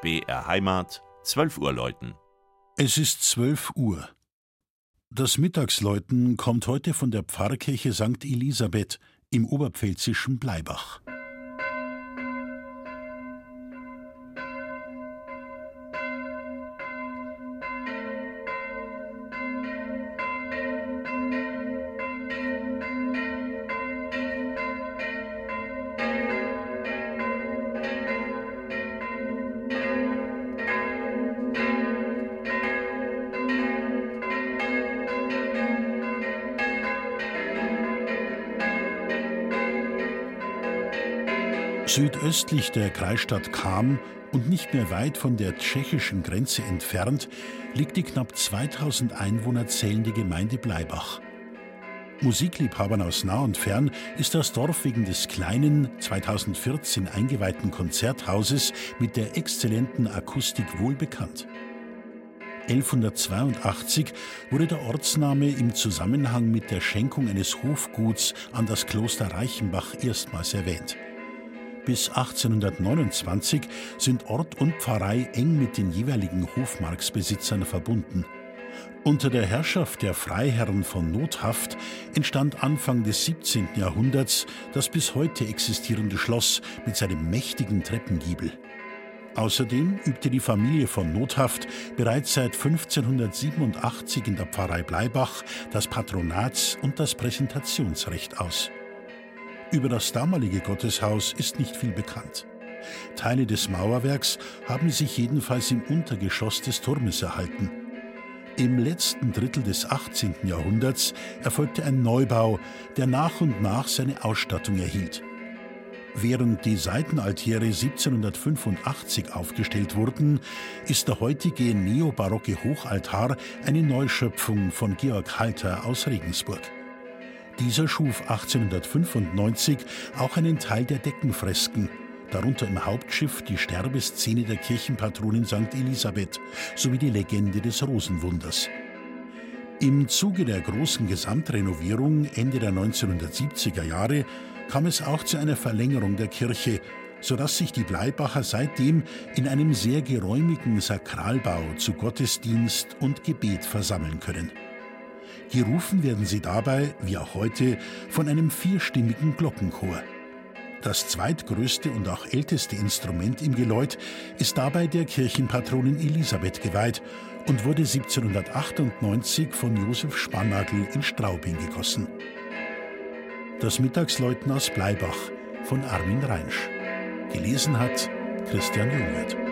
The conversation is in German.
BR Heimat, 12 Uhr läuten. Es ist 12 Uhr. Das Mittagsläuten kommt heute von der Pfarrkirche St. Elisabeth im oberpfälzischen Bleibach. Südöstlich der Kreisstadt Cham und nicht mehr weit von der tschechischen Grenze entfernt liegt die knapp 2000 Einwohner zählende Gemeinde Bleibach. Musikliebhabern aus nah und fern ist das Dorf wegen des kleinen, 2014 eingeweihten Konzerthauses mit der exzellenten Akustik wohl bekannt. 1182 wurde der Ortsname im Zusammenhang mit der Schenkung eines Hofguts an das Kloster Reichenbach erstmals erwähnt bis 1829 sind Ort und Pfarrei eng mit den jeweiligen Hofmarksbesitzern verbunden. Unter der Herrschaft der Freiherren von Nothaft entstand Anfang des 17. Jahrhunderts das bis heute existierende Schloss mit seinem mächtigen Treppengiebel. Außerdem übte die Familie von Nothaft bereits seit 1587 in der Pfarrei Bleibach das Patronats- und das Präsentationsrecht aus. Über das damalige Gotteshaus ist nicht viel bekannt. Teile des Mauerwerks haben sich jedenfalls im Untergeschoss des Turmes erhalten. Im letzten Drittel des 18. Jahrhunderts erfolgte ein Neubau, der nach und nach seine Ausstattung erhielt. Während die Seitenaltäre 1785 aufgestellt wurden, ist der heutige neobarocke Hochaltar eine Neuschöpfung von Georg Halter aus Regensburg. Dieser schuf 1895 auch einen Teil der Deckenfresken, darunter im Hauptschiff die Sterbeszene der Kirchenpatronin St. Elisabeth sowie die Legende des Rosenwunders. Im Zuge der großen Gesamtrenovierung Ende der 1970er Jahre kam es auch zu einer Verlängerung der Kirche, sodass sich die Bleibacher seitdem in einem sehr geräumigen Sakralbau zu Gottesdienst und Gebet versammeln können. Gerufen werden sie dabei, wie auch heute, von einem vierstimmigen Glockenchor. Das zweitgrößte und auch älteste Instrument im Geläut ist dabei der Kirchenpatronin Elisabeth geweiht und wurde 1798 von Josef Spannagel in Straubing gegossen. Das Mittagsläuten aus Bleibach von Armin Reinsch. Gelesen hat Christian Jungwirth.